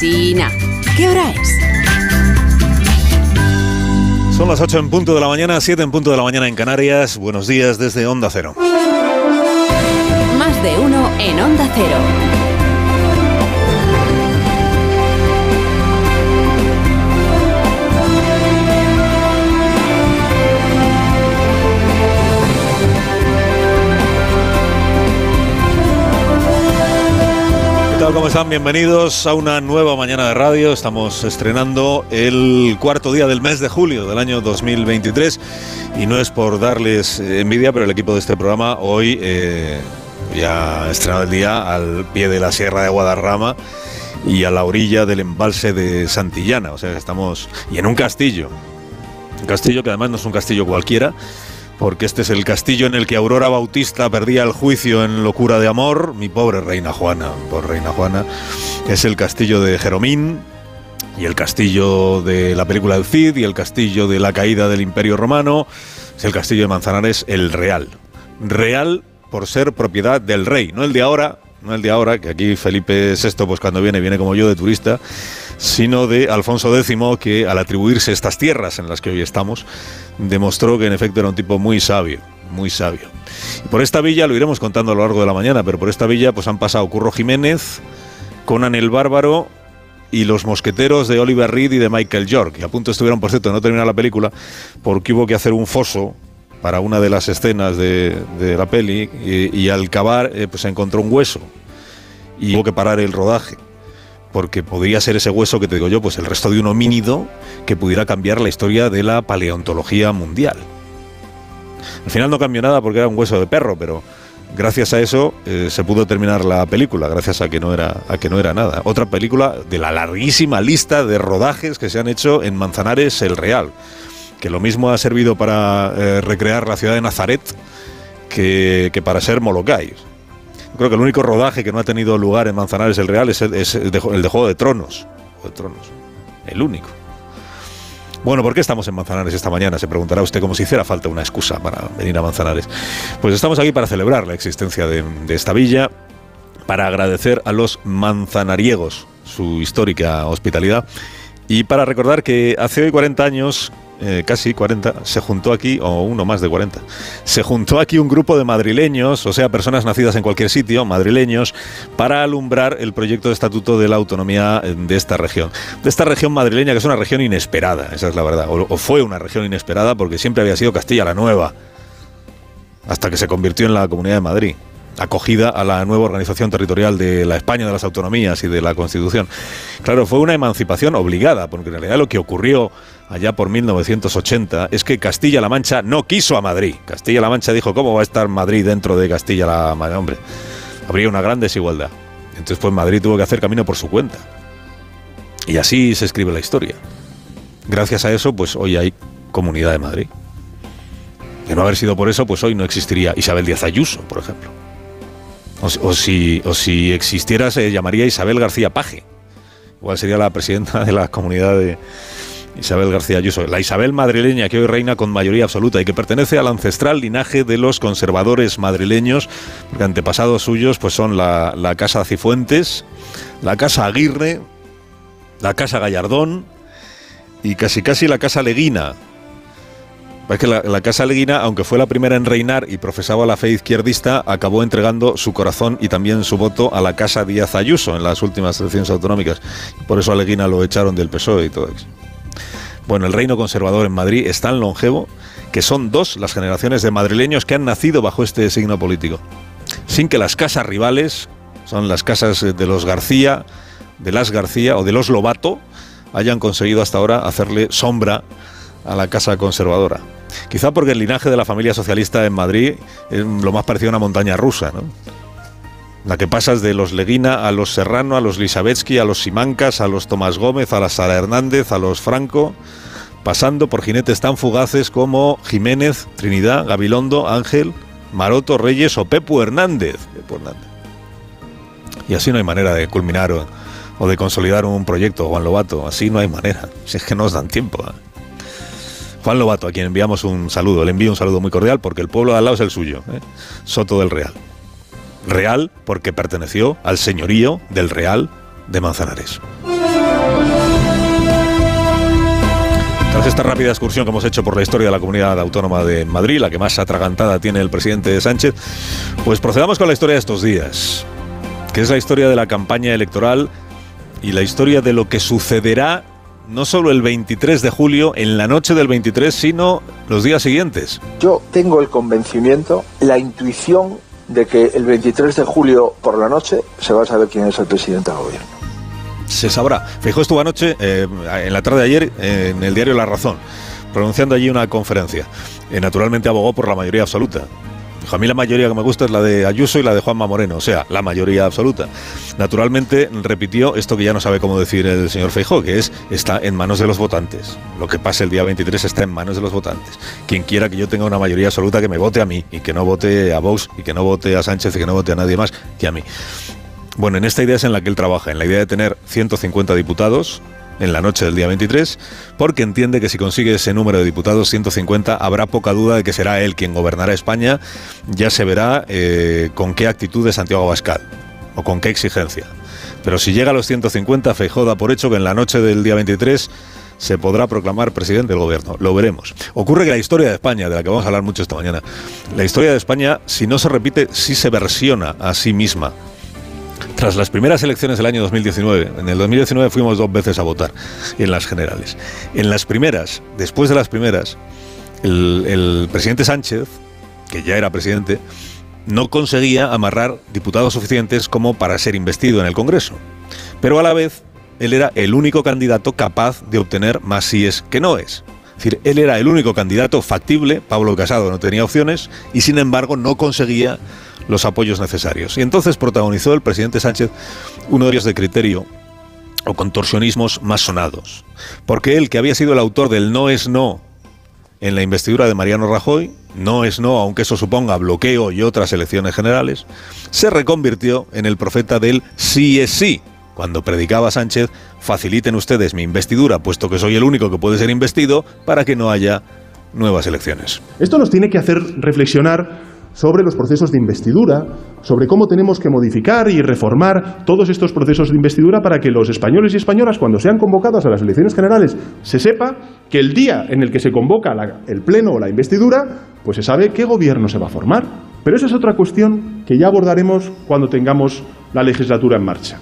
Sina. ¿Qué hora es? Son las 8 en punto de la mañana, 7 en punto de la mañana en Canarias. Buenos días desde Onda Cero. Más de uno en Onda Cero. Tal? ¿Cómo están? Bienvenidos a una nueva mañana de radio. Estamos estrenando el cuarto día del mes de julio del año 2023 y no es por darles eh, envidia, pero el equipo de este programa hoy eh, ya ha estrenado el día al pie de la Sierra de Guadarrama y a la orilla del embalse de Santillana. O sea, estamos y en un castillo. Un castillo que además no es un castillo cualquiera, porque este es el castillo en el que Aurora Bautista perdía el juicio en locura de amor. Mi pobre reina Juana, por reina Juana, es el castillo de Jeromín y el castillo de la película El Cid y el castillo de la caída del Imperio Romano. Es el castillo de Manzanares, el Real. Real por ser propiedad del rey, no el de ahora, no el de ahora, que aquí Felipe VI, pues cuando viene, viene como yo de turista, sino de Alfonso X, que al atribuirse estas tierras en las que hoy estamos, demostró que en efecto era un tipo muy sabio, muy sabio. Y por esta villa, lo iremos contando a lo largo de la mañana, pero por esta villa pues han pasado Curro Jiménez, Conan el Bárbaro y los mosqueteros de Oliver Reed y de Michael York. Y a punto estuvieron, por cierto, de no terminar la película, porque hubo que hacer un foso para una de las escenas de, la peli y, al cavar eh, pues encontró un hueso y hubo que parar el rodaje porque podría ser ese hueso que te digo yo, pues el resto de un homínido que pudiera cambiar la historia de la paleontología mundial. Al final no cambió nada porque era un hueso de perro, pero gracias a eso eh, se pudo terminar la película, gracias a que no era a que no era nada. Otra película de la larguísima lista de rodajes que se han hecho en Manzanares el Real, que lo mismo ha servido para eh, recrear la ciudad de Nazaret que, para ser Molokai. Creo que el único rodaje que no ha tenido lugar en Manzanares el Real es el, de, el de Juego de Tronos. Juego de Tronos. El único. Bueno, ¿por qué estamos en Manzanares esta mañana? Se preguntará usted como si hiciera falta una excusa para venir a Manzanares. Pues estamos aquí para celebrar la existencia de, de esta villa, para agradecer a los manzanariegos su histórica hospitalidad y para recordar que hace hoy 40 años eh, casi 40, se juntó aquí, o uno más de 40, se juntó aquí un grupo de madrileños, o sea, personas nacidas en cualquier sitio, madrileños, para alumbrar el proyecto de estatuto de la autonomía de esta región. De esta región madrileña, que es una región inesperada, esa es la verdad, o, o fue una región inesperada porque siempre había sido Castilla la Nueva, hasta que se convirtió en la Comunidad de Madrid acogida a la nueva organización territorial de la España de las autonomías y de la Constitución. Claro, fue una emancipación obligada, porque en realidad lo que ocurrió allá por 1980 es que Castilla-La Mancha no quiso a Madrid. Castilla-La Mancha dijo, ¿cómo va a estar Madrid dentro de Castilla-La Mancha? Hombre, habría una gran desigualdad. Entonces, pues Madrid tuvo que hacer camino por su cuenta. Y así se escribe la historia. Gracias a eso, pues hoy hay Comunidad de Madrid. De no haber sido por eso, pues hoy no existiría Isabel Díaz Ayuso, por ejemplo. O, si, o si existiera, se llamaría Isabel García Paje. Igual sería la presidenta de la comunidad de Isabel García Ayuso. La Isabel madrileña que hoy reina con mayoría absoluta y que pertenece al ancestral linaje de los conservadores madrileños, porque antepasados suyos pues son la, Casa Cifuentes, la Casa Aguirre, la Casa Gallardón y casi casi la Casa Leguina, es que la, la, Casa Leguina, aunque fue la primera en reinar y profesaba la fe izquierdista, acabó entregando su corazón y también su voto a la Casa Díaz Ayuso en las últimas elecciones autonómicas. Por eso a Leguina lo echaron del PSOE y todo eso. Bueno, el reino conservador en Madrid es tan longevo que son dos las generaciones de madrileños que han nacido bajo este signo político. Sin que las casas rivales, son las casas de los García, de las García o de los Lobato, hayan conseguido hasta ahora hacerle sombra a la casa conservadora. Quizá porque el linaje de la familia socialista en Madrid es lo más parecido a una montaña rusa, ¿no? La que pasas de los Leguina a los Serrano, a los Lisabetsky, a los Simancas, a los Tomás Gómez, a la Sara Hernández, a los Franco, pasando por jinetes tan fugaces como Jiménez, Trinidad, Gabilondo, Ángel, Maroto, Reyes o Pepu Hernández. Y así no hay manera de culminar o, o, de consolidar un proyecto, Juan Lobato. Así no hay manera. Si es que no os dan tiempo. ¿eh? Juan Lobato, a quien enviamos un saludo. Le envío un saludo muy cordial porque el pueblo de al lado es el suyo, ¿eh? Soto del Real real porque perteneció al señorío del Real de Manzanares. Tras esta rápida excursión que hemos hecho por la historia de la comunidad autónoma de Madrid, la que más atragantada tiene el presidente Sánchez, pues procedamos con la historia de estos días, que es la historia de la campaña electoral y la historia de lo que sucederá no solo el 23 de julio, en la noche del 23, sino los días siguientes. Yo tengo el convencimiento, la intuición de que el 23 de julio por la noche se va a saber quién es el presidente del gobierno se sabrá. Fijó estuvo anoche, eh, en la tarde de ayer, en el diario La Razón, pronunciando allí una conferencia. Eh, naturalmente abogó por la mayoría absoluta. A mí la mayoría que me gusta es la de Ayuso y la de Juanma Moreno, o sea, la mayoría absoluta. Naturalmente repitió esto que ya no sabe cómo decir el señor Feijó, que es está en manos de los votantes. Lo que pase el día 23 está en manos de los votantes. Quien quiera que yo tenga una mayoría absoluta que me vote a mí y que no vote a Vox y que no vote a Sánchez y que no vote a nadie más que a mí. Bueno, en esta idea es en la que él trabaja, en la idea de tener 150 diputados en la noche del día 23, porque entiende que si consigue ese número de diputados, 150, habrá poca duda de que será él quien gobernará España. Ya se verá eh, con qué actitud de Santiago Abascal o con qué exigencia. Pero si llega a los 150, Feijóo por hecho que en la noche del día 23 se podrá proclamar presidente del gobierno. Lo veremos. Ocurre que la historia de España, de la que vamos a hablar mucho esta mañana, la historia de España, si no se repite, sí se versiona a sí misma. Tras las primeras elecciones del año 2019, en el 2019 fuimos dos veces a votar en las generales. En las primeras, después de las primeras, el, presidente Sánchez, que ya era presidente, no conseguía amarrar diputados suficientes como para ser investido en el Congreso. Pero a la vez, él era el único candidato capaz de obtener más síes que no es. Es decir, él era el único candidato factible, Pablo Casado no tenía opciones, y sin embargo no conseguía los apoyos necesarios. Y entonces protagonizó el presidente Sánchez uno de ellos de criterio o contorsionismos más sonados. Porque él, que había sido el autor del no es no en la investidura de Mariano Rajoy, no es no, aunque eso suponga bloqueo y otras elecciones generales, se reconvirtió en el profeta del sí es sí. Cuando predicaba Sánchez, faciliten ustedes mi investidura, puesto que soy el único que puede ser investido, para que no haya nuevas elecciones. Esto nos tiene que hacer reflexionar sobre los procesos de investidura, sobre cómo tenemos que modificar y reformar todos estos procesos de investidura para que los españoles y españolas, cuando sean convocados a las elecciones generales, se sepa que el día en el que se convoca el pleno o la investidura, pues se sabe qué gobierno se va a formar. Pero esa es otra cuestión que ya abordaremos cuando tengamos la legislatura en marcha.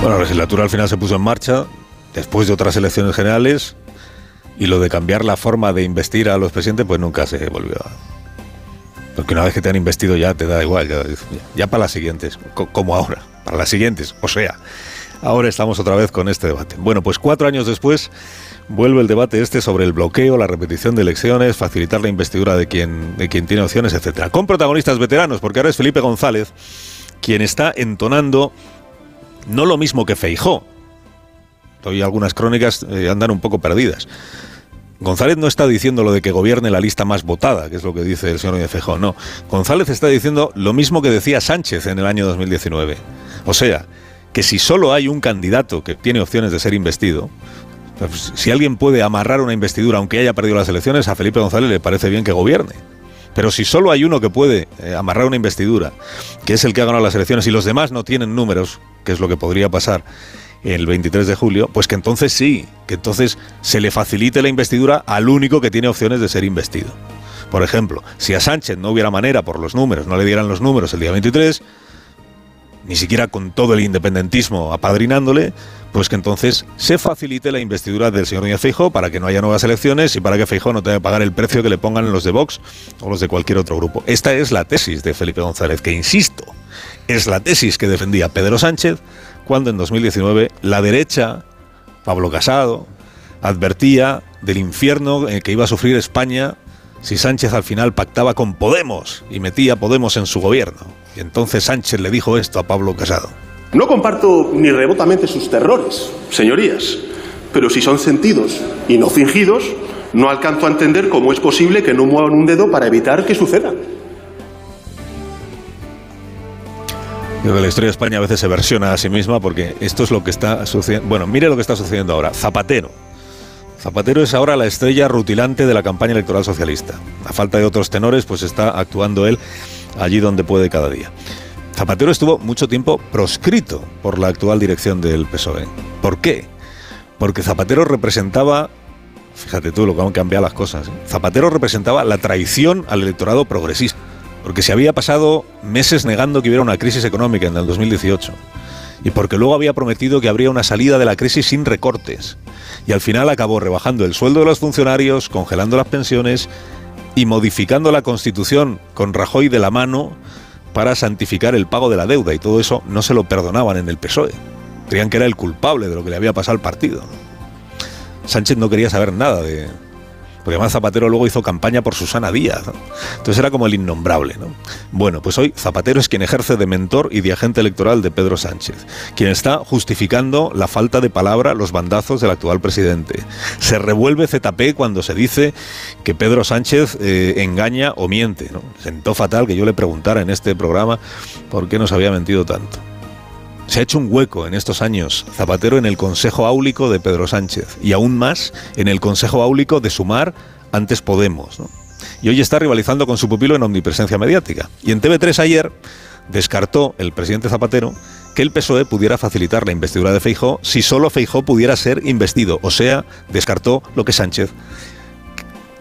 Bueno, la legislatura al final se puso en marcha después de otras elecciones generales y lo de cambiar la forma de investir a los presidentes, pues nunca se volvió. Porque una vez que te han investido ya te da igual, ya, para las siguientes, como ahora, para las siguientes, o sea, ahora estamos otra vez con este debate. Bueno, pues cuatro años después vuelve el debate este sobre el bloqueo, la repetición de elecciones, facilitar la investidura de quien, de quien tiene opciones, etcétera. Con protagonistas veteranos, porque ahora es Felipe González quien está entonando no lo mismo que Feijó. Hoy algunas crónicas eh, andan un poco perdidas. González no está diciendo lo de que gobierne la lista más votada, que es lo que dice el señor Núñez no. González está diciendo lo mismo que decía Sánchez en el año 2019. O sea, que si solo hay un candidato que tiene opciones de ser investido, pues, si alguien puede amarrar una investidura aunque haya perdido las elecciones, a Felipe González le parece bien que gobierne. Pero si solo hay uno que puede eh, amarrar una investidura, que es el que ha ganado las elecciones, y los demás no tienen números, que es lo que podría pasar, el 23 de julio, pues que entonces sí, que entonces se le facilite la investidura al único que tiene opciones de ser investido. Por ejemplo, si a Sánchez no hubiera manera por los números, no le dieran los números el día 23, ni siquiera con todo el independentismo apadrinándole, pues que entonces se facilite la investidura del señor Núñez Feijóo para que no haya nuevas elecciones y para que Feijóo no tenga que pagar el precio que le pongan los de Vox o los de cualquier otro grupo. Esta es la tesis de Felipe González, que insisto, es la tesis que defendía Pedro Sánchez cuando en 2019 la derecha, Pablo Casado, advertía del infierno que iba a sufrir España si Sánchez al final pactaba con Podemos y metía Podemos en su gobierno. Y entonces Sánchez le dijo esto a Pablo Casado. No comparto ni rebotamente sus terrores, señorías, pero si son sentidos y no fingidos, no alcanzo a entender cómo es posible que no muevan un dedo para evitar que suceda. Que la historia de España a veces se versiona a sí misma porque esto es lo que está sucediendo. Bueno, mire lo que está sucediendo ahora. Zapatero. Zapatero es ahora la estrella rutilante de la campaña electoral socialista. A falta de otros tenores, pues está actuando él allí donde puede cada día. Zapatero estuvo mucho tiempo proscrito por la actual dirección del PSOE. ¿Por qué? Porque Zapatero representaba, fíjate tú lo que han cambiado las cosas, ¿eh? Zapatero representaba la traición al electorado progresista. Porque se había pasado meses negando que hubiera una crisis económica en el 2018 y porque luego había prometido que habría una salida de la crisis sin recortes. Y al final acabó rebajando el sueldo de los funcionarios, congelando las pensiones y modificando la Constitución con Rajoy de la mano para santificar el pago de la deuda. Y todo eso no se lo perdonaban en el PSOE. Creían que era el culpable de lo que le había pasado al partido. Sánchez no quería saber nada de, porque además Zapatero luego hizo campaña por Susana Díaz. Entonces era como el innombrable. ¿no? Bueno, pues hoy Zapatero es quien ejerce de mentor y de agente electoral de Pedro Sánchez, quien está justificando la falta de palabra, los bandazos del actual presidente. Se revuelve ZP cuando se dice que Pedro Sánchez eh, engaña o miente. ¿no? Sentó fatal que yo le preguntara en este programa por qué nos había mentido tanto. Se ha hecho un hueco en estos años Zapatero en el Consejo Áulico de Pedro Sánchez y aún más en el Consejo Áulico de Sumar antes Podemos. Y hoy está rivalizando con su pupilo en omnipresencia mediática. Y en TV3 ayer descartó el presidente Zapatero que el PSOE pudiera facilitar la investidura de Feijó si solo Feijó pudiera ser investido. O sea, descartó lo que Sánchez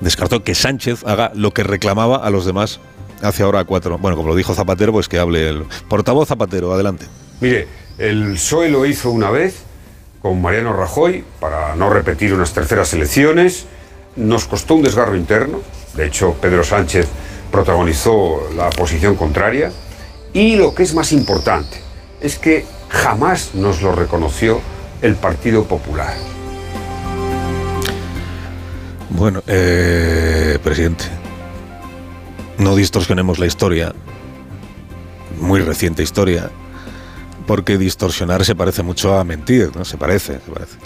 descartó que Sánchez haga lo que reclamaba a los demás hace ahora cuatro. Bueno, como lo dijo Zapatero, pues que hable el portavoz Zapatero. Adelante. Mire, el PSOE lo hizo una vez con Mariano Rajoy para no repetir unas terceras elecciones. Nos costó un desgarro interno. De hecho, Pedro Sánchez protagonizó la posición contraria. Y lo que es más importante es que jamás nos lo reconoció el Partido Popular. Bueno, eh, presidente, no distorsionemos la historia, muy reciente historia, porque distorsionar se parece mucho a mentir, ¿no? Se parece, se parece.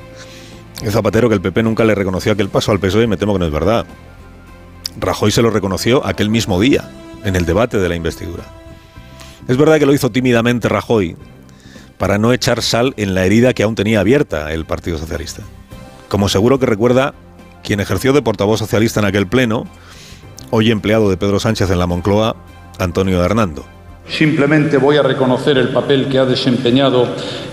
Es Zapatero que el PP nunca le reconoció aquel paso al PSOE me temo que no es verdad. Rajoy se lo reconoció aquel mismo día, en el debate de la investidura. Es verdad que lo hizo tímidamente Rajoy para no echar sal en la herida que aún tenía abierta el Partido Socialista. Como seguro que recuerda quien ejerció de portavoz socialista en aquel pleno, hoy empleado de Pedro Sánchez en la Moncloa, Antonio Hernando. Simplemente voy a reconocer el papel que ha desempeñado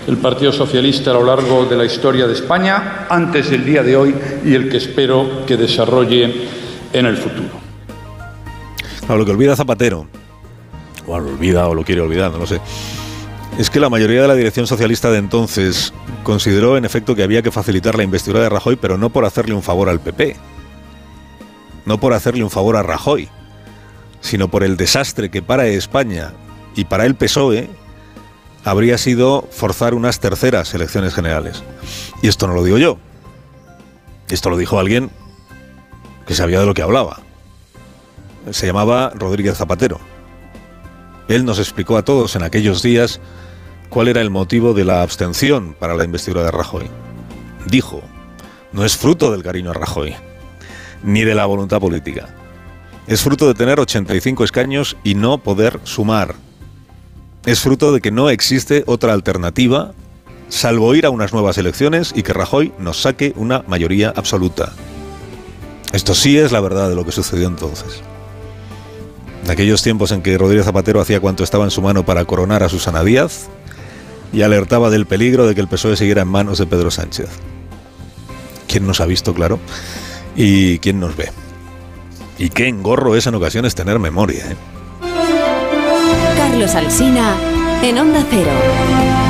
el Partido Socialista a lo largo de la historia de España, antes del día de hoy y el que espero que desarrolle en el futuro. Lo que olvida Zapatero, o lo olvida o lo quiere olvidar, no lo sé, es que la mayoría de la dirección socialista de entonces consideró en efecto que había que facilitar la investidura de Rajoy, pero no por hacerle un favor al PP, no por hacerle un favor a Rajoy, sino por el desastre que para España y para el PSOE habría sido forzar unas terceras elecciones generales. Y esto no lo digo yo. Esto lo dijo alguien que sabía de lo que hablaba. Se llamaba Rodríguez Zapatero. Él nos explicó a todos en aquellos días cuál era el motivo de la abstención para la investidura de Rajoy. Dijo, no es fruto del cariño a Rajoy, ni de la voluntad política. Es fruto de tener 85 escaños y no poder sumar es fruto de que no existe otra alternativa salvo ir a unas nuevas elecciones y que Rajoy nos saque una mayoría absoluta. Esto sí es la verdad de lo que sucedió entonces. En aquellos tiempos en que Rodríguez Zapatero hacía cuanto estaba en su mano para coronar a Susana Díaz y alertaba del peligro de que el PSOE siguiera en manos de Pedro Sánchez. ¿Quién nos ha visto, claro? ¿Y quién nos ve? Y qué engorro es en ocasiones tener memoria, ¿eh? Carlos Alsina en Onda Cero.